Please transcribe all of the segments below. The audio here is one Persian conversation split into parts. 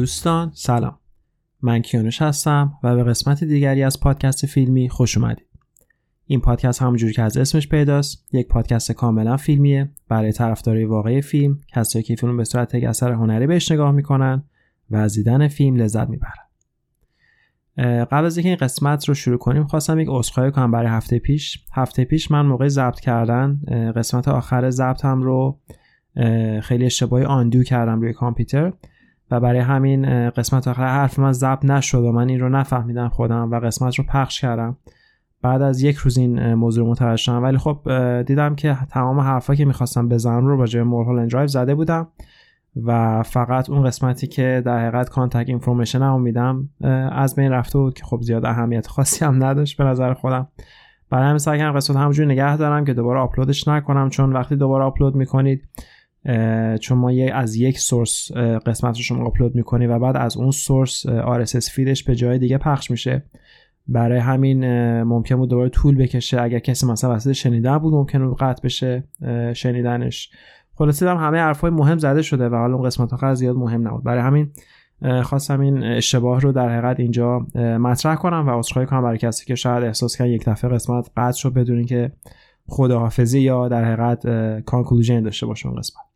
دوستان سلام. من کیانوش هستم و به قسمت دیگری از پادکست فیلمی خوش اومدید. این پادکست همونجوری که از اسمش پیداست یک پادکست کاملا فیلمیه. برای طرفدارای واقعی فیلم کسایی که فیلم به صورت یک اثر هنری بهش نگاه می‌کنن و از دیدن فیلم لذت می‌برن. قبل از اینکه این قسمت رو شروع کنیم خواستم یک عذرخواهی کنم برای هفته پیش. هفته پیش من موقع ضبط کردن قسمت آخر ضبطم رو خیلی اشتباهی undo کردم روی کامپیوتر. و برای همین قسمت آخر حرف من ضبط نشد و من این رو نفهمیدم خودم و قسمت رو پخش کردم. بعد از یک روز این موضوع متوجه شدم. ولی خب دیدم که تمام حرفا که می‌خواستم بزنم رو راجع به درایو زده بودم و فقط اون قسمتی که در حقیقت contact information هم میدم از بین رفته بود که خب زیاد اهمیت خاصی هم نداشت به نظر خودم. برای همین سعی کردم قسمت همونجوری نگه دارم که دوباره آپلودش نکنم چون وقتی دوباره آپلود می‌کنید چون ما از یک سورس قسمت رو شما آپلود می‌کنی و بعد از اون سورس RSS فیدش به جای دیگه پخش میشه. برای همین ممکن بود دوباره طول بکشه. اگر کسی مثلا وسط شنیدن بود ممکن بود قطع بشه شنیدنش. خلاصه هم همه حرفای مهم زده شده و حالا اون قسمت آخر زیاد مهم نبود. برای همین خواستم این اشتباه رو در حقیقت اینجا مطرح کنم و عذرخواهی کنم برای کسی که شاید احساس کردن یک دفعه قسمت قطع شد بدون که خداحافظی یا در حقیقت کانکلوژن داشته باشه اون قسمت.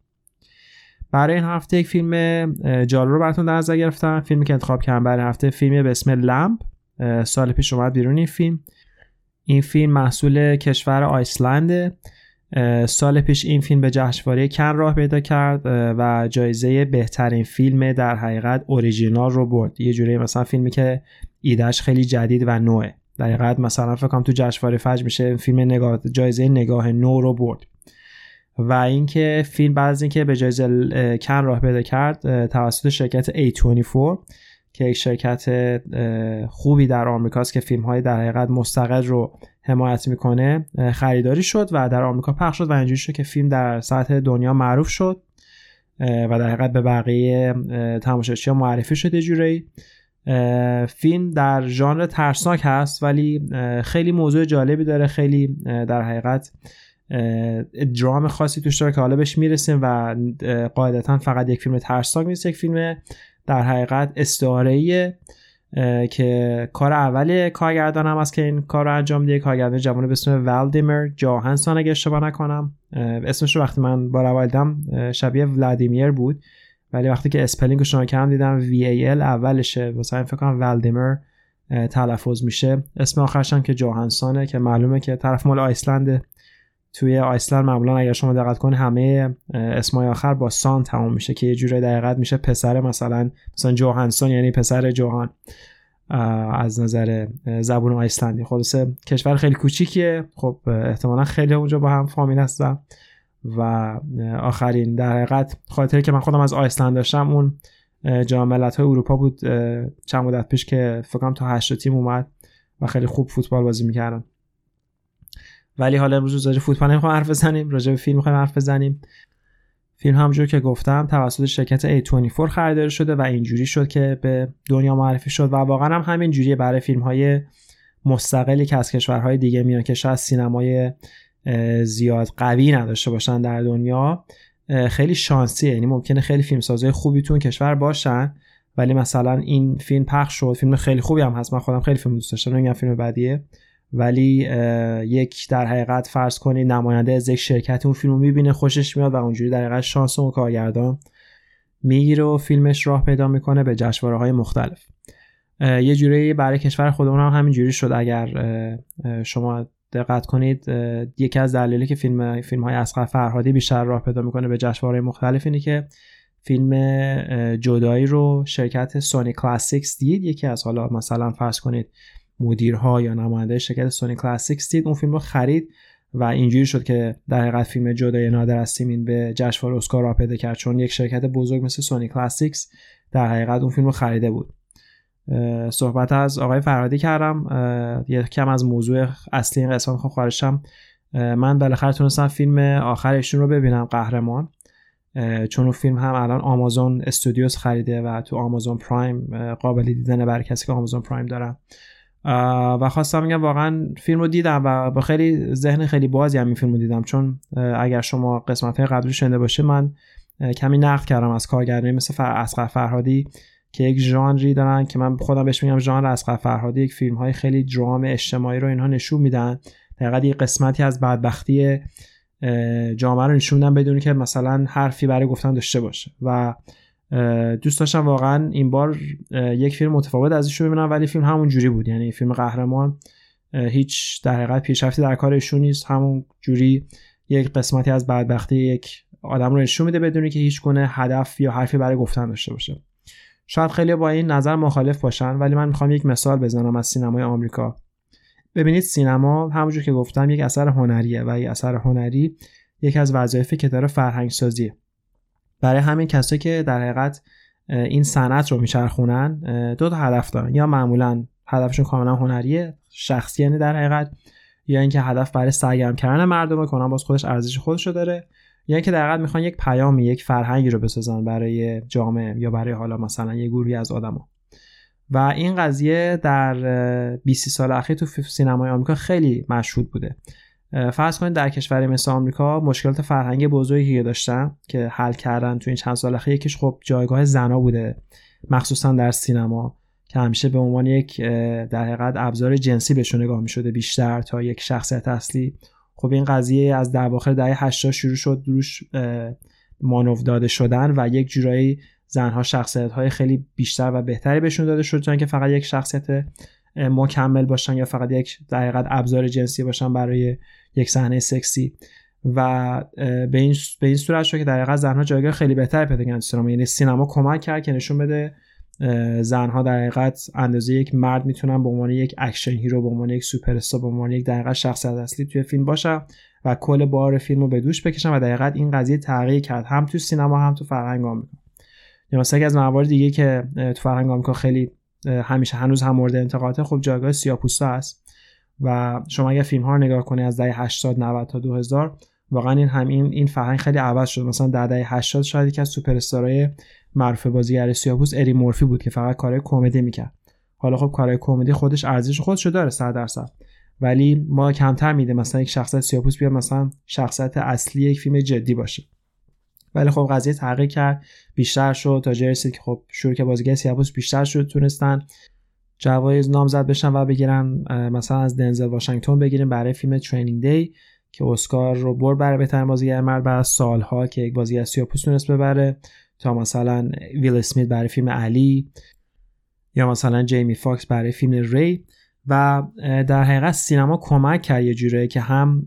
برای این هفته یک فیلم جالب رو براتون در نظر گرفتم. فیلمی که انتخاب کردم برای هفته فیلمی به اسم لمپ سال پیش اومد بیرون این فیلم. این فیلم محصول کشور آیسلنده سال پیش این فیلم به جشنواره کن راه پیدا کرد و جایزه بهترین فیلم در حقیقت اوریجینال رو برد. یه جوری مثلا فیلمی که ایدهش خیلی جدید و نوعه. در حقیقت مثلا فکر کنم تو جشنواره فجر میشه فیلم نگاه جایزه نگاه نو رو برد. و اینکه فیلم بعد از اینکه به جایزه کن راه پیدا کرد توسط شرکت A24 که یک شرکت خوبی در آمریکاست که فیلم های در حقیقت مستقل رو حمایت می‌کنه خریداری شد و در آمریکا پخش شد و اینجوری شد که فیلم در سطح دنیا معروف شد و در حقیقت به بقیه تماشاچی معرفی شد جوری فیلم در ژانر ترسناک هست ولی خیلی موضوع جالبی داره خیلی در حقیقت درام خاصی توش داره که حالا بهش می‌رسیم و قاعدتا فقط یک فیلم ترسناک نیست یک فیلم در حقیقت استعاره که کار اول کارگردان هم است که این کار رو انجام داده کارگردان جوان به اسم والدیمر جاهنسون اگه اشتباه نکنم. اسمش رو وقتی من بار اول دیدم شبیه ولادیمیر بود. ولی وقتی که spelling رو کردم دیدم VAL اولشه. مثلا فکر کنم والدیمر تلفظ میشه. اسم آخرش هم که جاهنسونه که معلومه که طرف مال آیسلنده توی آیسلند معمولا اگر شما دقت کنید همه اسمای آخر با سان تمام میشه که یه جوری دقیقت میشه پسر مثلا مثلا جوهانسون یعنی پسر جوهان از نظر زبون آیسلندی. خلاصه کشور خیلی کوچیکیه. خب احتمالا خیلی اونجا با هم فامیل هستن. و آخرین در حقیقت خاطری که من خودم از آیسلند داشتم اون جام های اروپا بود چند مدت پیش که فکر تا هشت تیم اومد و خیلی خوب فوتبال بازی می‌کردن. ولی حالا امروز راجع فوتبال نمی‌خوام حرف بزنیم. راجع به فیلم می‌خوایم حرف بزنیم. فیلم همونجور که گفتم توسط شرکت A24 خریداری شده و اینجوری شد که به دنیا معرفی شد و واقعا هم همین جوریه برای فیلم های مستقلی که از کشورهای دیگه میان که شاید سینمای زیاد قوی نداشته باشن در دنیا. خیلی شانسیه. یعنی ممکنه خیلی فیلمسازهای خوبی تو کشور باشن ولی مثلا این فیلم پخش شد. فیلم خیلی خوبی هم هست. من خودم خیلی فیلم دوست داشتم. نمیگم فیلم بدیه. ولی یک در حقیقت فرض کنید نماینده از یک شرکت اون فیلم رو می‌بینه خوشش میاد و اونجوری در حقیقت شانس اون کارگردان می‌گیره و فیلمش راه پیدا می‌کنه به جشنواره های مختلف یه جوری برای کشور خودمون هم همین جوری شد. اگر شما دقت کنید یکی از دلایلی که فیلم فیلم های اصغر فرهادی بیشتر راه پیدا می‌کنه به جشنواره مختلف اینه که فیلم جدایی رو شرکت Sony Classics دید. یکی از حالا مثلا فرض کنید مدیرها یا نماینده شرکت Sony Classics دید اون فیلم رو خرید و اینجوری شد که در حقیقت فیلم جدایی نادر از سیمین به جشنواره اسکار راه پیدا کرد چون یک شرکت بزرگ مثل Sony Classics در حقیقت اون فیلم رو خریده بود. صحبت از آقای فرهادی کردم. یه کم از موضوع اصلی این قسمت خواهشم من بالاخره تونستم فیلم آخرشون رو ببینم قهرمان. چون اون فیلم هم الان آمازون استودیوز خریده و تو آمازون پرایم قابلی دیدن برای کسی که آمازون پرایم دارن. و خواستم بگم واقعا فیلم رو دیدم و با خیلی ذهن خیلی بازی هم این فیلم رو دیدم. چون اگر شما قسمت های قبلی شنیده باشه من کمی نقد کردم از کارگردانی مثل فر... اسقر فرهادی که یک ژانری دارن که من خودم بهش میگم ژانر. از فرهادی یک فیلم های خیلی درام اجتماعی رو اینها نشون میدن. دقیقا یه قسمتی از بدبختی جامعه رو نشون بدون که مثلا حرفی برای گفتن داشته باشه. و دوست داشتم واقعا این بار یک فیلم متفاوت ازش رو ببینم ولی فیلم همون جوری بود. یعنی فیلم قهرمان هیچ در حقیقت پیشرفتی در کارشون نیست. همون جوری یک قسمتی از بدبختی یک آدم رو نشون میده بدونی که هیچ گونه هدف یا حرفی برای گفتن داشته باشه. شاید خیلی با این نظر مخالف باشن ولی من می‌خوام یک مثال بزنم از سینمای آمریکا. ببینید سینما همونجور که گفتم یک اثر هنریه و یک اثر هنری یکی از وظایف کتاب فرهنگ سازیه برای همین کسایی که در حقیقت این صنعت رو میچرخونن دو تا هدف دارن. یا معمولا هدفشون کاملا هنریه شخصی یعنی در حقیقت یا اینکه هدف برای سرگرم کردن مردم کنن باز خودش ارزش خودش رو داره یا اینکه در حقیقت می‌خوان یک پیامی یک فرهنگی رو بسازن برای جامعه یا برای حالا مثلا یه گروهی از آدما. و این قضیه در 20 سال اخیر تو سینمای آمریکا خیلی مشهود بوده. فرض کنید در کشوری مثل آمریکا مشکلات فرهنگی بزرگی داشتن که حل کردن تو این چند سال اخیر یکیش خب جایگاه زنا بوده مخصوصا در سینما که همیشه به عنوان یک در حقیقت ابزار جنسی بهشون نگاه می شده بیشتر تا یک شخصیت اصلی. خب این قضیه از در واقع دهه 80 شروع شد روش مانور داده شدن و یک جورایی زنها شخصیت های خیلی بیشتر و بهتری بهشون داده شد تا که فقط یک شخصیت مکمل باشن یا فقط یک در ابزار جنسی باشن برای یک صحنه سکسی. و به این به این صورت شد که در حقیقت زنها جایگاه خیلی بهتر پیدا کردن سینما. یعنی سینما کمک کرد که نشون بده زنها در حقیقت اندازه یک مرد می‌تونن به عنوان یک action hero به عنوان یک سوپر استار به عنوان یک در شخصیت اصلی توی فیلم باشن و کل بار فیلم رو به دوش بکشن و در این قضیه تغییر کرد. هم تو سینما هم تو فرهنگ آمریکا. یا مثلا از موارد دیگه که تو فرهنگ آمریکا خیلی همیشه هنوز هم مورد انتقاده خب جایگاه سیاپوستا هست و شما اگر فیلم ها رو نگاه کنی از دهه 80 90 تا 2000 واقعا این هم این این فرهنگ خیلی عوض شد. مثلا در دهه 80 شاید یکی از سوپر استارای معروف بازیگر سیاپوس اری مورفی بود که فقط کارهای کمدی می‌کرد. حالا خب کارهای کمدی خودش ارزش خودش رو داره 100 درصد. ولی ما کمتر میده مثلا یک شخصیت سیاپوس بیاد مثلا شخصیت اصلی یک فیلم جدی باشه. ولی خب قضیه تغییر کرد. بیشتر شد تا جرسی که خب شروع که بازیگر سیاپوس بیشتر شد تونستن جوایز نامزد بشن و بگیرن مثلا از دنزل واشنگتن بگیریم برای فیلم ترینینگ دی که اسکار رو برد برای بهترین بازیگر مرد بعد از سالها که یک بازیگر سیاپوس تونست ببره تا مثلا ویل اسمیت برای فیلم علی یا مثلا جیمی فاکس برای فیلم ری. و در حقیقت سینما کمک کرد یه جوره که هم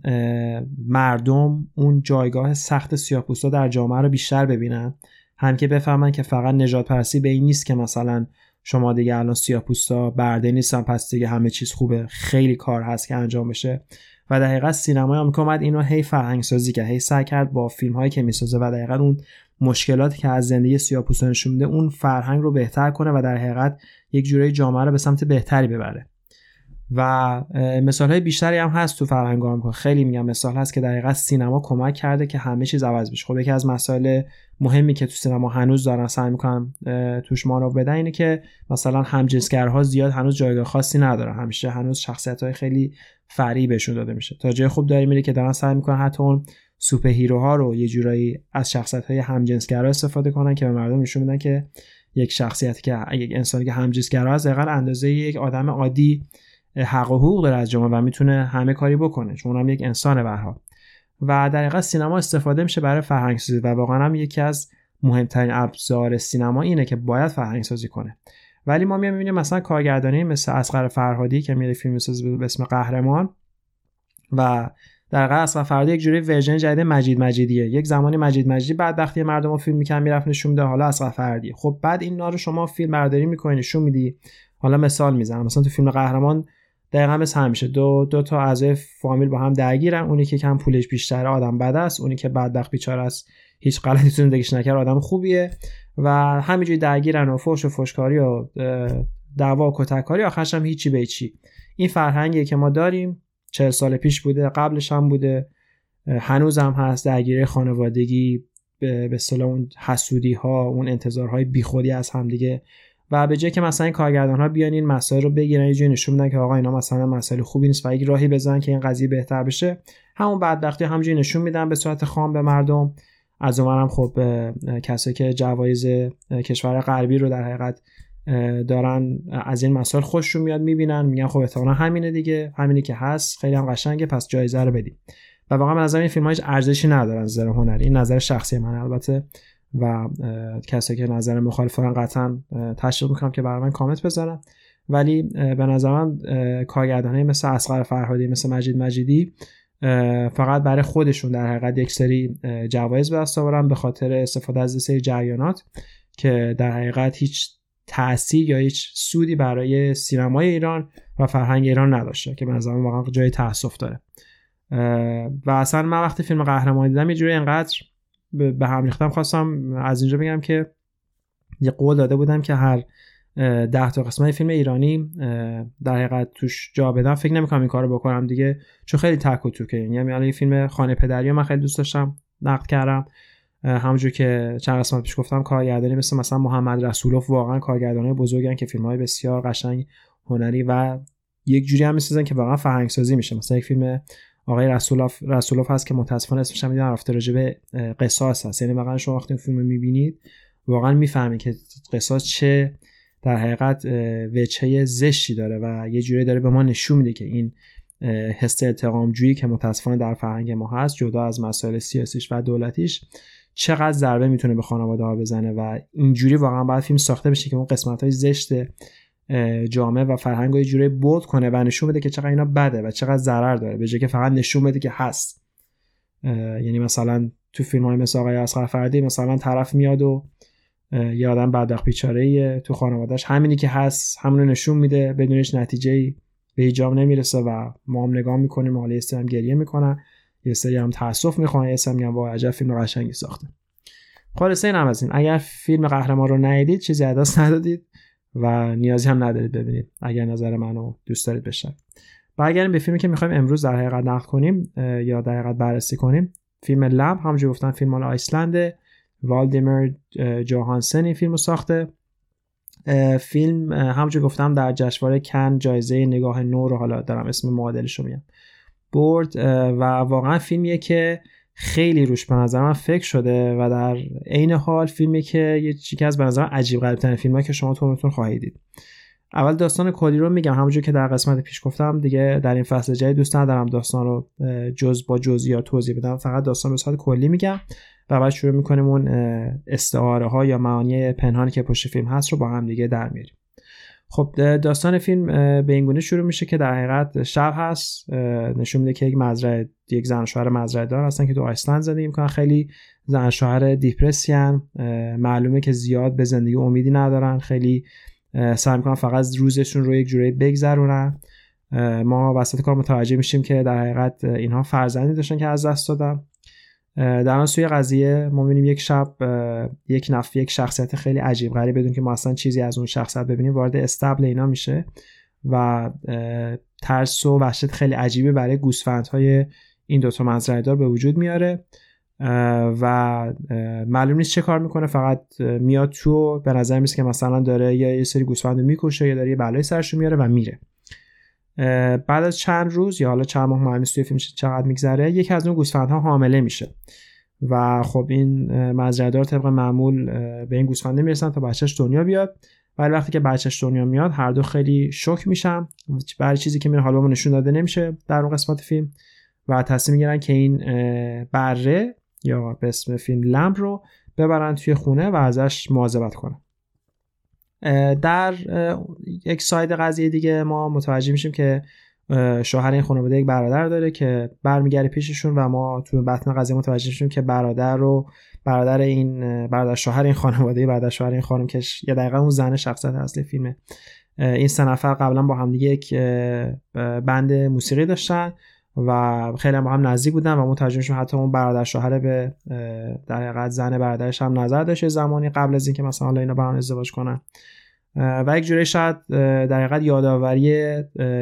مردم اون جایگاه سخت سیاپوستا در جامعه رو بیشتر ببینن. هم که بفهمن که فقط نژادپرستی به این نیست که مثلا شما دیگه الان سیاپوستا برده نیستن پس دیگه همه چیز خوبه خیلی کار هست که انجام بشه. و در حقیقت سینمای آمریکا اومد اینو هی فرهنگ سازی کرد هی سعی کرد با فیلم هایی که می‌سازه و در اون مشکلاتی که از زندگی سیاپوستا نشون میده اون فرهنگ رو بهتر کنه و در حقیقت یک جوره جامعه رو به سمت بهتری ببره. و مثال های بیشتری هم هست تو فرهنگ آمریکا. خیلی میگم مثال هست که در حقیقت سینما کمک کرده که همه چیز عوض بشه. خب یکی از مسائل مهمی که تو سینما هنوز دارن سعی می‌کنن توش مانو بدن اینه که مثلا همجنسگرها زیاد هنوز جایگاه خاصی ندارن. همیشه هنوز شخصیت های خیلی فری بهشون داده میشه. تا جای خوب داری میره که دارن سعی می‌کنن حتی اون سوپر هیروها رو یه جورایی از شخصیت های همجنسگرا استفاده کنن که به مردم نشون میدن که یک شخصیت که یک انسانی که همجنسگرا از اندازه یک آدم عادی حق و حقوق داره از جامعه و می‌تونه همه کاری بکنه چون هم یک انسان برها و در حقیقت سینما استفاده میشه برای فرهنگ سازی و واقعا هم یکی از مهمترین ابزار سینما اینه که باید فرهنگ سازی کنه. ولی ما می‌بینیم مثلا کارگردانی مثل اسقر فرهادی که میره فیلم می‌سازه به اسم قهرمان و در واقع اصلا فردا یک جوری ورژن جدید مجید مجیدیه. یک زمانی مجید مجیدی وقتی مردم رو فیلم می‌کنن می‌رفت نشون میده حالا اصلا فردیه خب بعد این رو شما فیلم برداری می‌کنی نشون میدی. حالا مثال می‌زنم. مثلا تو فیلم قهرمان دقیقا مثل همیشه. دو دو تا اعضای فامیل با هم درگیرن. اونی که کم پولش بیشتره آدم بد است اونی که بدبخت بیچاره است هیچ غلطی تو زندگیش نکرد آدم خوبیه. و همینجوری درگیرن و فوش و فوشکاری و دعوا و کتککاری آخرش هم هیچی به چی این فرهنگیه که ما داریم. چهل سال پیش بوده قبلش هم بوده. هنوز هم هست درگیری خانوادگی به اصطلاح اون حسودی ها اون انتظارهای بیخودی از همدیگه و به جای که مثلا کارگردان ها بیان این مسائل رو بگیرن یه نشون بدن که آقا اینا مثلا مسائل خوبی نیست و یک راهی بزنن که این قضیه بهتر بشه همون بدبختی همونجوری نشون میدن به صورت خام به مردم. از اونورم خب کسایی که جوایز کشور غربی رو در حقیقت دارن از این مسائل خوششون میاد می‌بینن میگن خب احتمالا همینه دیگه همینی که هست خیلی هم قشنگه پس جایزه رو بدیم و واقعا به نظر این فیلم هیچ ارزشی ندارن نظر هنری. این نظر شخصی من البته و کسایی که نظر مخالف قطعا تشویق می‌کنم که برای من کامنت بذارن. ولی به نظر من کارگردانه مثل اسقر فرهادی مثل مجید مجیدی فقط برای خودشون در حقیقت یک سری جوایز به دست آورن به خاطر استفاده از سری جریانات که در حقیقت هیچ تاثیر یا هیچ سودی برای سینمای ایران و فرهنگ ایران نداشته که به نظر واقعا جای تاسف داره. و اصلا من وقتی فیلم قهرمانی دیدم یه جوری انقدر به هم ریختم خواستم از اینجا بگم که یه قول داده بودم که هر ده تا قسمت فیلم ایرانی در حقیقت توش جا بدم. فکر نمی‌کنم این کارو بکنم دیگه چون خیلی تک و توکه. یعنی الان این فیلم خانه پدری من خیلی دوست داشتم نقد کردم. همونجور که چند قسمت پیش گفتم کارگردانی مثل مثلا محمد رسولوف واقعا کارگردانای بزرگن که فیلم های بسیار قشنگ هنری و یک جوری هم می‌سازن که واقعا فرهنگ سازی میشه. مثلا یک فیلم آقای رسولوف رسولوف هست که متاسفانه اسمش هم می‌دونم رفته راجع به قصاص هست. یعنی واقعا شما وقتی فیلم می‌بینید واقعا می‌فهمید که قصاص چه در حقیقت وجهه زشتی داره و یه جوری داره به ما نشون میده که این حس انتقام جویی که متاسفانه در فرهنگ ما هست جدا از مسائل سیاسیش و دولتیش چقدر ضربه می‌تونه به خانواده ها بزنه و اینجوری واقعا باید فیلم ساخته بشه که اون قسمت های زشت جامعه و فرهنگ رو جوری بود کنه و نشون بده که چقدر اینا بده و چقدر ضرر داره. به جای که فقط نشون بده که هست. یعنی مثلا تو فیلم های مثل آقای اصغر فردی مثلا طرف میاد و یه آدم بدبخت بیچاره تو خانوادهش همینی که هست همونو نشون میده بدونش نتیجه به ایجام نمی‌رسه و ما هم نگاه می‌کنیم حالا یه گریه می‌کنن. یه سری هم تاسف می‌خوان یه سری میگن وا عجب فیلم قشنگی ساخته. خلاصه این هم از این. اگر فیلم قهرمان رو ندیدید چیزی از ندادید. و نیازی هم ندارید ببینید اگر نظر منو دوست دارید بشن برگردیم به فیلمی که می‌خوایم امروز در حقیقت نقد کنیم یا در حقیقت بررسی کنیم. فیلم لب همونجوری گفتن فیلم مال آیسلند. والدیمر جوهانسن این فیلم ساخته. فیلم همونجور گفتم در جشنواره کن جایزه نگاه نو رو حالا دارم اسم معادلش رو میگم. برد و واقعا فیلمیه که خیلی روش به نظر من فکر شده و در عین حال فیلمی که یکی از به نظر عجیب غریب ترین فیلمایی که شما تو خواهید دید. اول داستان کلی رو میگم. همونجور که در قسمت پیش گفتم دیگه در این فصل جدید دوست ندارم داستان رو جز با جزئیات توضیح بدم. فقط داستان به صورت کلی میگم و بعد شروع می‌کنیم اون استعاره ها یا معانی پنهانی که پشت فیلم هست رو با هم دیگه در میاریم. خب داستان فیلم به این گونه شروع میشه که در حقیقت شب هست نشون میده که یک مزرعه یک زن شوهر مزرعه دار هستن که تو آیسلند زندگی می‌کنن. خیلی زن شوهر دیپرسیان معلومه که زیاد به زندگی امیدی ندارن. خیلی سعی می‌کنن فقط روزشون رو یک جوری بگذرونن. ما وسط کار متوجه میشیم که در حقیقت اینها فرزندی داشتن که از دست دادن. در آن سوی قضیه ما می‌بینیم یک شب یک نفر یک شخصیت خیلی عجیب غریب بدون که ما اصلا چیزی از اون شخصیت ببینیم وارد استبل اینا میشه و ترس و وحشت خیلی عجیبی برای گوسفندهای این دوتا مزرعه دار به وجود میاره. و معلوم نیست چه کار می‌کنه فقط میاد تو به نظر میسه که مثلا داره یا یه سری گوسفند می‌کشه یا داره یه بلای سرش میاره و میره. بعد از چند روز یا حالا چند ماه مهم توی فیلم چقدر میگذره یکی از اون گوسفندها حامله میشه. و خب این مزرعه‌دار طبق معمول به این گوسفند می‌رسن تا بچهش دنیا بیاد. ولی وقتی که بچهش دنیا میاد هر دو خیلی شوک میشن. برای چیزی که میره حالا نشون داده نمیشه در اون قسمت فیلم. و تصمیم می‌گیرن که این بره یا به اسم فیلم لمب رو ببرن توی خونه و ازش مواظبت کنن. در یک ساید قضیه دیگه ما متوجه میشیم که شوهر این خانواده یک برادر داره که برمیگره پیششون و ما تو بطن قضیه متوجه میشیم که برادر رو برادر این برادر شوهر این خانواده برادر شوهر این خانم که یه دقیقا اون زن شخصیت اصلی فیلمه. این سه نفر قبلا با هم دیگه یک بند موسیقی داشتن. و خیلی با هم نزدیک بودن و شدیم حتی اون برادر شوهر به در حقیقت زن برادرش هم نظر داشته زمانی قبل از اینکه مثلا اینا با هم ازدواج کنن. و یک جوری شاید در حقیقت یادآوری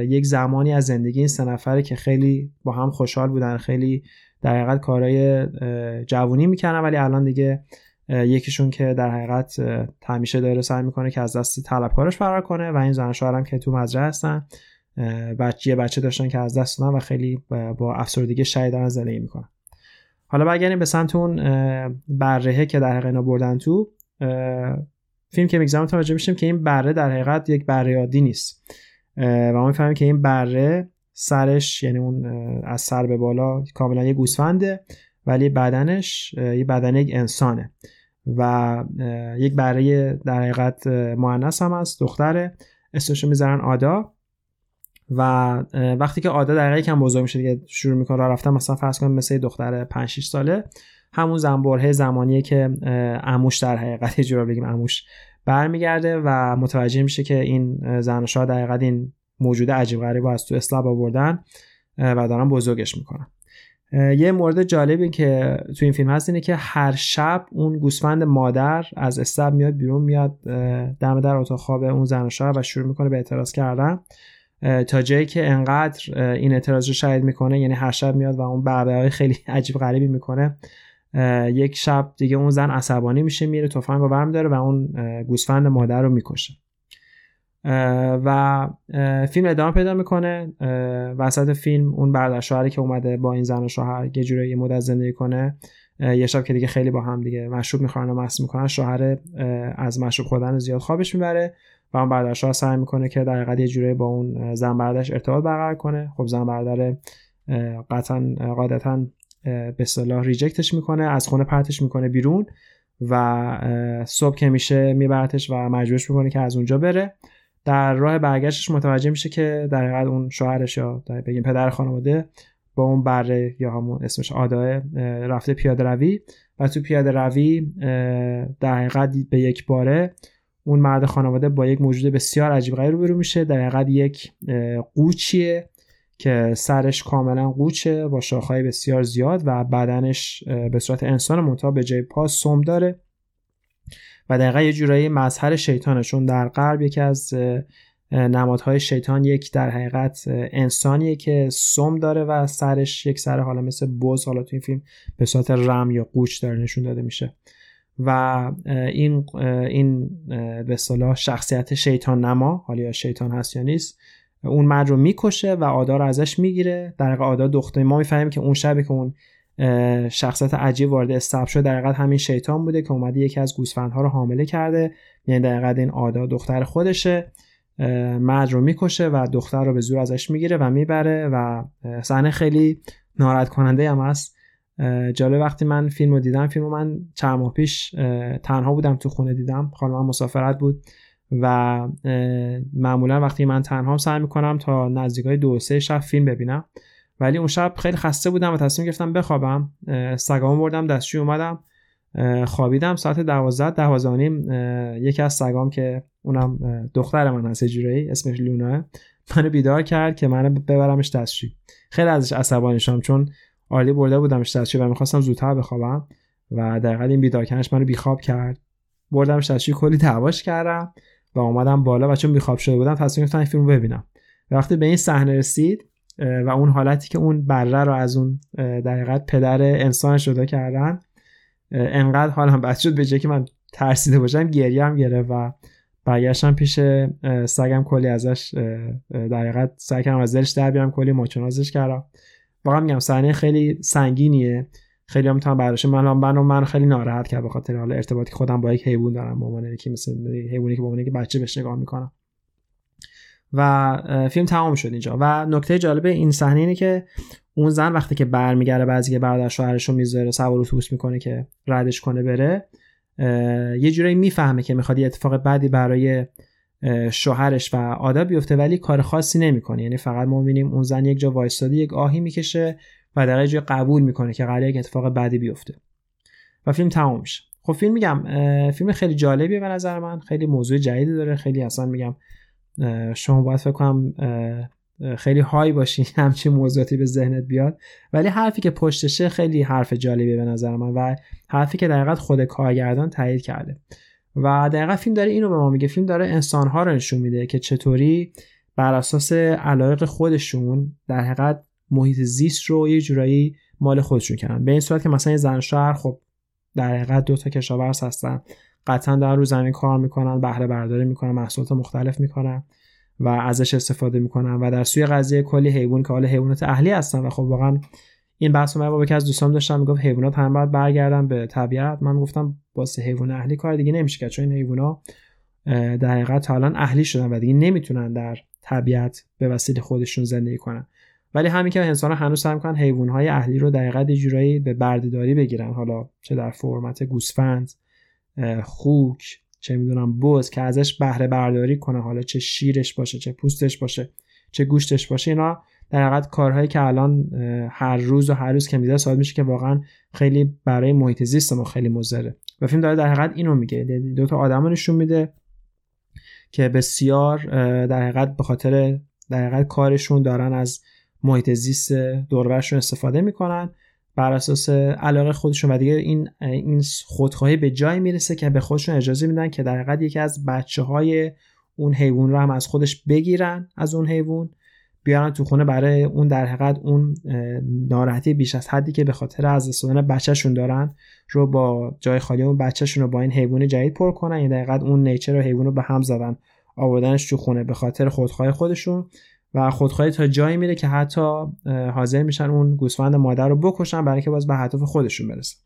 یک زمانی از زندگی این سه نفره که خیلی با هم خوشحال بودن خیلی در حقیقت کارهای جوونی می‌کنن ولی الان دیگه یکیشون که در حقیقت همیشه داره سعی می‌کنه که از دست طلبکارش فرار کنه و این زن شوهرم که تو مزرعه هستن. بچه بچه داشتن که از دست دادن و خیلی با افسردگی شدید دارن زندگی می‌کنن. حالا برگردیم به سمت اون برهه که در حقیقت بردن تو. فیلم که می‌گذارم توجه میشیم که این بره در حقیقت یک بره عادی نیست. و ما می‌فهمیم که این بره سرش یعنی اون از سر به بالا کاملا یه گوسفنده ولی بدنش یه بدن یک انسانه. و یک بره در حقیقت مؤنث هم هست دختره. اسمشو می‌ذارن آدا. و وقتی که آدا در کم بزرگ میشه دیگه شروع می‌کنه راه رفتن مثلا فرض کنیم مثل دختر 5 6 ساله همون زنبرهه زمانیه که اموش در حقیقت یه بگیم اموش برمیگرده و متوجه میشه که این زن و در حقیقت این موجود عجیب غریب از تو اسلاب آوردن و دارن بزرگش می‌کنن. یه مورد جالبی که تو این فیلم هست اینه که هر شب اون گوسفند مادر از استب میاد بیرون میاد دم در اتاق خواب اون زن و شروع می‌کنه به اعتراض کردن. تا جایی که انقدر این اعتراض رو شاید می‌کنه یعنی هر شب میاد و اون های خیلی عجیب غریبی می‌کنه یک شب دیگه اون زن عصبانی میشه میره تفنگ رو برمیداره و اون گوسفند مادر رو می‌کشه. و فیلم ادامه پیدا می‌کنه. وسط فیلم اون برادر شوهری که اومده با این زن و شوهر یه جوری یه مدت زندگی کنه یه شب که دیگه خیلی با هم دیگه مشروب می‌خورن و مست می‌کنن شوهر از مشروب خوردن زیاد خوابش می‌بره. و اون برادر شوهر سعی می‌کنه که در حقیقت یه جوری با اون زن برادرش ارتباط برقرار کنه. خب زن برادر قطعا قاعدتا به اصطلاح ریجکتش می‌کنه از خونه پرتش می‌کنه بیرون و صبح که میشه میبرتش و مجبورش می‌کنه که از اونجا بره. در راه برگشتش متوجه میشه که در حقیقت اون شوهرش یا بگیم پدر خانواده با اون بره یا همون اسمش آداه رفته پیاده روی و تو پیاده روی در حقیقت به یک باره اون مرد خانواده با یک موجود بسیار عجیب غیر روبرو میشه. در حقیقت یک قوچیه که سرش کاملا قوچه با شاخهای بسیار زیاد و بدنش به صورت انسان منتها به جای پا سم داره و دقیقا یه جورایی مظهر شیطانه. چون در غرب یکی از نمادهای شیطان یک در حقیقت انسانیه که سم داره و سرش یک سر حالا مثل بز حالا تو این فیلم به صورت رم یا قوچ داره نشون داده میشه. و این این به صلاح شخصیت شیطان نما حالا یا شیطان هست یا نیست اون مرد رو می‌کشه و آدا رو ازش می‌گیره. در واقع آدا دختر ما می‌فهمیم که اون شبی که اون شخصیت عجیب وارد استاب شد در همین شیطان بوده که اومده یکی از گوسفندها رو حامله کرده. یعنی در این آدا دختر خودشه مرد رو می‌کشه و دختر رو به زور ازش می‌گیره و می‌بره و صحنه خیلی ناراحت کننده هم هست. جالب وقتی من فیلم رو دیدم فیلم رو من چند ماه پیش تنها بودم تو خونه دیدم. خانمم مسافرت بود و معمولا وقتی من تنها سعی می‌کنم تا نزدیکای دو سه شب فیلم ببینم. ولی اون شب خیلی خسته بودم و تصمیم گرفتم بخوابم. سگام بردم دستشوی اومدم. خوابیدم ساعت دوازده دوازده نیم. یکی از سگام که اونم دختر من هست جورایی اسمش لوناه منو بیدار کرد که منو ببرمش دستشوی خیلی ازش عصبانی شدم چون عالی برده بودمش دستشوی و می‌خواستم زودتر بخوابم و در این بیدار کردنش منو بیخواب کرد. بردمش دستشوی کلی دعواش کردم و اومدم بالا و چون بیخواب شده بودم تصمیم گرفتم این فیلم ببینم. وقتی به این صحنه رسید و اون حالتی که اون بره رو از اون در پدر انسان شده کردن انقدر حالم بد شد به جای که من ترسیده باشم گریه هم گرفت و برگشتم پیش سگم کلی ازش در حقیقت سگم از دلش در بیارم کلی ماچونازش کردم. واقعا میگم صحنه خیلی سنگینیه. خیلی هم می‌تونم برداشت من من من خیلی ناراحت کرد به خاطر حالا ارتباطی خودم با یک حیوان دارم به عنوان که مثل حیوانی که به عنوان که بچه بهش نگاه می‌کنم. و فیلم تمام شد اینجا. و نکته جالب این صحنه اینه که اون زن وقتی که برمیگرده بعضی که برادر شوهرش رو می‌ذاره سوار اتوبوس می‌کنه که ردش کنه بره یه جورایی می‌فهمه که می‌خواد یه اتفاق بدی برای شوهرش و آدا بیفته ولی کار خاصی نمی‌کنه. یعنی فقط ما می‌بینیم اون زن یک جا وایستاده یک آهی می‌کشه و در جای قبول می‌کنه که قراره یک اتفاق بدی بیفته. و فیلم تمام میشه. خب فیلم میگم فیلم خیلی جالبیه به نظر من. خیلی موضوع جدیدی داره. خیلی اصلا میگم شما باید فکر کنم خیلی های باشی همچین موضوعاتی به ذهنت بیاد. ولی حرفی که پشتشه خیلی حرف جالبیه به نظر من و حرفی که دقیقت خود کارگردان تایید کرده. و دقیقا فیلم داره اینو به ما میگه. فیلم داره انسانها رو نشون میده که چطوری بر اساس علایق خودشون در حقیقت محیط زیست رو یه جورایی مال خودشون کردن. به این صورت که مثلا یه زن شهر خب در حقیقت دو تا کشاورز هستن. قطعا در رو زمین کار می‌کنن بهره برداری می‌کنن محصولات مختلف می‌کنن و ازش استفاده می‌کنن و در سوی قضیه کلی حیوان که حالا حیوانات اهلی هستن و خب واقعا این بحث رو با که از دوستام داشتم می‌گفت حیوانات هم باید برگردن به طبیعت. من گفتم واسه حیوان اهلی کار دیگه نمیشه کرد چون این حیونا در حقیقت تا الان اهلی شدن و دیگه نمی‌تونن در طبیعت به وسیله خودشون زندگی کنن. ولی همین که انسان هنوز سعی می‌کنن حیوانات اهلی رو در حقیقت جورایی به بردهداری بگیرن. حالا چه در فرمت گوسفند خوک چه می‌دونم بز که ازش بهره برداری کنه. حالا چه شیرش باشه چه پوستش باشه چه گوشتش باشه اینا در حقیقت کارهایی که الان هر روز و هر روز که میده ساعت میشه که واقعا خیلی برای محیط زیست ما خیلی مضره. و فیلم داره در حقیقت اینو میگه دو تا آدم نشون میده که بسیار در حقیقت به خاطر در حقیقت کارشون دارن از محیط زیست دورورشون استفاده می‌کنن بر اساس علاقه خودشون و دیگه این این خودخواهی به جایی می‌رسه که به خودشون اجازه میدن که در حقیقت یکی از بچه های اون حیوان رو هم از خودش بگیرن از اون حیوان. بیارن تو خونه برای اون در حقیقت اون ناراحتی بیش از حدی که به خاطر از دادن بچهشون دارن رو با جای خالی اون بچهشون رو با این حیوان جدید پر کنن. یعنی در حقیقت اون نیچر و حیوان رو به هم زدن آوردنش تو خونه به خاطر خودخواهی خودشون. و خودخواهی تا جایی میره که حتی حاضر میشن اون گوسفند مادر رو بکشن برای که باز به هدف خودشون برسن.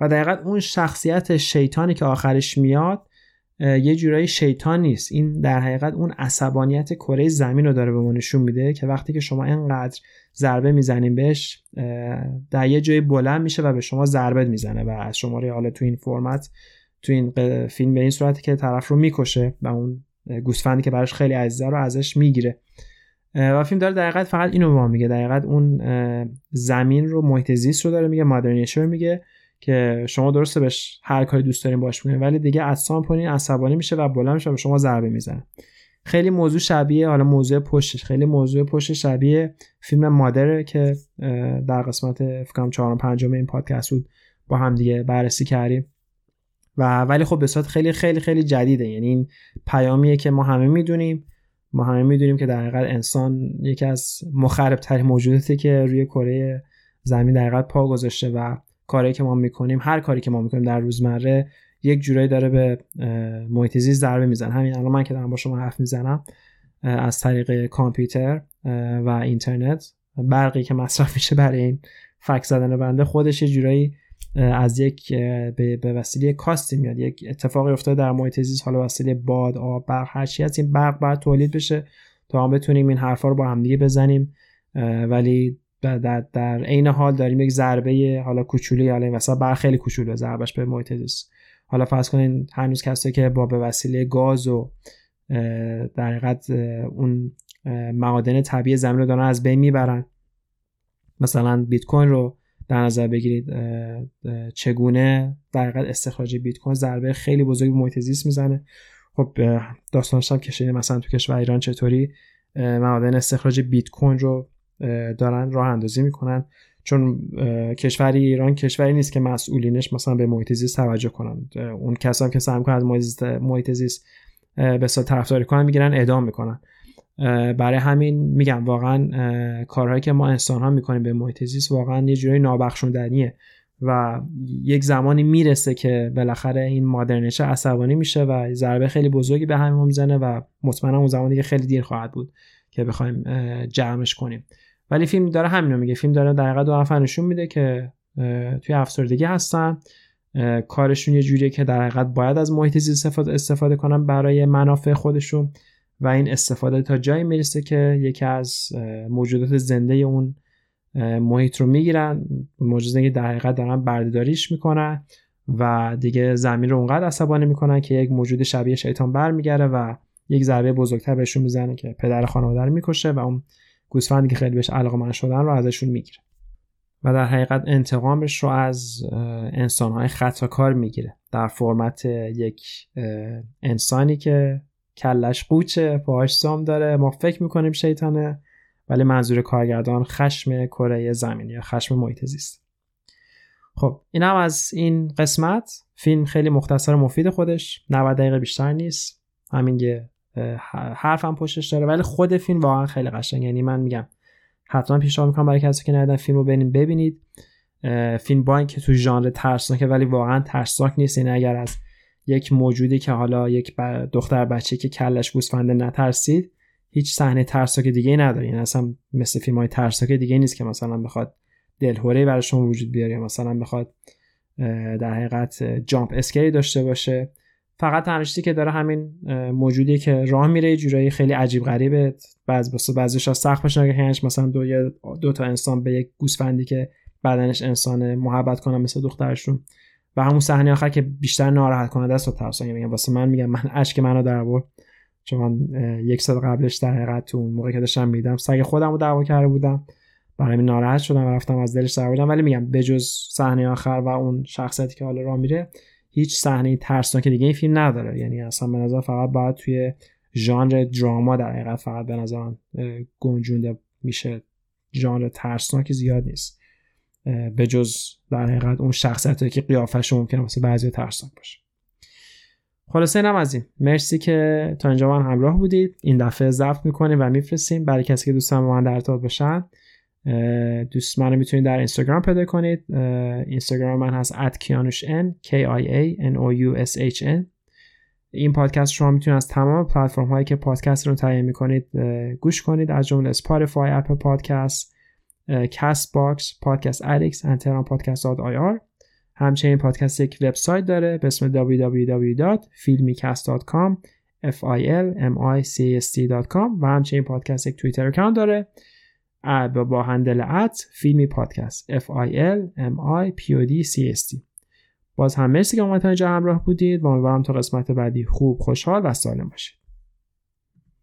و دقیقا اون شخصیت شیطانی که آخرش میاد یه جورایی شیطان نیست. این در حقیقت اون عصبانیت کره زمین رو داره به ما نشون میده که وقتی که شما اینقدر ضربه می‌زنیم بهش در یه جای بلند میشه و به شما ضربه می‌زنه و از شما حالا تو این فرمت تو این فیلم به این صورتی که طرف رو می‌کشه و اون گوسفندی که براش خیلی عزیزه رو ازش می‌گیره. و فیلم داره در فقط اینو ما میگه. در اون زمین رو محیط زیست رو داره میگه مادرنیشن میگه. که شما درسته بهش هر کاری دوست دارین باش می‌کنین ولی دیگه اصلا پونین عصبانی میشه و بلند میشه به شما ضربه می‌زنه. خیلی موضوع شبیه حالا موضوع پشتش خیلی موضوع پشت شبیه فیلم مادره که در قسمت فکرم چهارم پنجم این پادکست بود با هم دیگه بررسی کردیم. و ولی خب به صورت خیلی خیلی خیلی جدیده. یعنی این پیامیه که ما همه می‌دونیم. ما همه می‌دونیم که در حقیقت انسان یکی از مخرب ترین موجوداتی که روی کره زمین در حقیقت پا گذاشته و کاری که ما می‌کنیم هر کاری که ما می‌کنیم در روزمره یک جورایی داره به محیط زیست ضربه می‌زنه. همین الان من که دارم با شما حرف می‌زنم از طریق کامپیوتر و اینترنت برقی که مصرف میشه برای این فک زدن بنده خودش یه جورایی از یک به وسیله کاستی میاد. یک اتفاقی افتاده در محیط زیست حالا وسیله باد آب برق هر چی هست این برق باید تولید بشه تا هم بتونیم این حرفا رو با هم دیگه بزنیم ولی در در عین حال داریم یک ضربه حالا کوچولی حالا این وسط. بر خیلی کوچولو ضربش به محیط زیست حالا فرض کنین هنوز کسایی که با به وسیله گاز و در حقیقت اون معادن طبیعی زمین رو دارن از بین می‌برن. مثلا بیت کوین رو در نظر بگیرید چگونه در حقیقت استخراج بیت کوین ضربه خیلی بزرگی به محیط زیست می‌زنه. خب داستانش هم کشیده مثلا تو کشور ایران چطوری معادن استخراج بیت کوین رو دارن راه اندازی می‌کنن. چون کشوری ایران کشوری نیست که مسئولینش مثلا به محیط زیست توجه کنن. اون کسایی که سعی می‌کنن از محیط زیست به سال طرفداری کنن می‌گیرن اعدام می‌کنن. برای همین میگم واقعا کارهایی که ما انسان ها می‌کنیم به محیط زیست واقعا یه جوری نابخشودنیه و یک زمانی می‌رسه که بالاخره این مادرنشه عصبانی میشه و ضربه خیلی بزرگی به همین می‌زنه و مطمئنا اون زمانی که خیلی دیر خواهد بود که بخوایم جمعش کنیم. ولی فیلم داره همینو میگه. فیلم داره در دو نفر نشون میده که توی افسردگی هستن. کارشون یه جوریه که در حقیقت باید از محیط زیست استفاده, استفاده کنن برای منافع خودشون و این استفاده تا جایی می‌رسه که یکی از موجودات زنده اون محیط رو می‌گیرن. موجود در حقیقت دارن بردهداریش می‌کنن و دیگه زمین رو اونقدر عصبانی می‌کنن که یک موجود شبیه شیطان برمیگره و یک ضربه بزرگتر بهشون می‌زنه که پدر خانواده رو می‌کشه و اون گوسفندی که خیلی بهش علاقه شدن رو ازشون می‌گیره. و در حقیقت انتقامش رو از انسانهای خطاکار می‌گیره. در فرمت یک انسانی که کلش قوچه پاهاش سام داره. ما فکر می‌کنیم شیطانه ولی منظور کارگردان خشم کره زمین یا خشم محیط زیست. خب این هم از این قسمت. فیلم خیلی مختصر و مفید خودش. 90 دقیقه بیشتر نیست. همین یه حرفم پشتش داره. ولی خود فیلم واقعا خیلی قشنگ. یعنی من میگم حتما پیشنهاد می‌کنم برای کسی که ندیدن فیلم رو ببینید. ببینید فیلم با اینکه تو ژانر ترسناکه ولی واقعا ترسناک نیست. یعنی اگر از یک موجودی که حالا یک دختر بچه که کلش گوسفنده نترسید هیچ صحنه ترسناک دیگه نداره یعنی اصلا مثل فیلم های ترسناک دیگه نیست که مثلا بخواد دلهوره برای شما وجود بیاره مثلا بخواد در حقیقت جامپ اسکری داشته باشه. فقط تنها که داره همین موجودی که راه میره یه جورایی خیلی عجیب غریبه. بعض بس بعضیش سخت باشه که مثلا دو دو تا انسان به یک گوسفندی که بدنش انسان محبت کنن مثل دخترشون. و همون صحنه آخر که بیشتر ناراحت کننده است و ترسان میگم واسه من میگم من اشک منو در آورد. چون من یک سال قبلش در حقیقت تو موقع که داشتم میدم سگ خودم رو دعوا کرده بودم. برای همین ناراحت شدم و رفتم از دلش در ولی میگم بجز صحنه آخر و اون شخصیتی که حالا راه میره هیچ صحنه ترسناک دیگه این فیلم نداره. یعنی اصلا به نظر فقط باید توی ژانر دراما در حقیقت فقط به نظر گنجونده میشه. ژانر ترسناک زیاد نیست. به جز در حقیقت اون شخصیتی که قیافش ممکنه واسه بعضی ترسناک باشه. خلاصه اینم از این. مرسی که تا اینجا من همراه بودید. این دفعه ضبط می‌کنیم و میفرستیم. برای کسی که دوست دارن با من در ارتباط باشن دوست منو می‌تونید در اینستاگرام پیدا کنید. اینستاگرام من هست @kianoushn k i a n o u s h n. این پادکست شما می‌تونید از تمام پلتفرم هایی که پادکست رو تهیه می‌کنید گوش کنید. از جمله Spotify Apple Podcast Castbox Podcast Addict انتران پادکست آی آر همچنین پادکست یک وبسایت داره به اسم www.filmicast.com f i l m i c s t.com و همچنین پادکست یک Twitter account داره. با handle at فیلمی پادکست. F I L M I P O D C S T. باز هم مرسی که اومدن اینجا همراه بودید و امیدوارم تا قسمت بعدی خوب خوشحال و سالم باشید.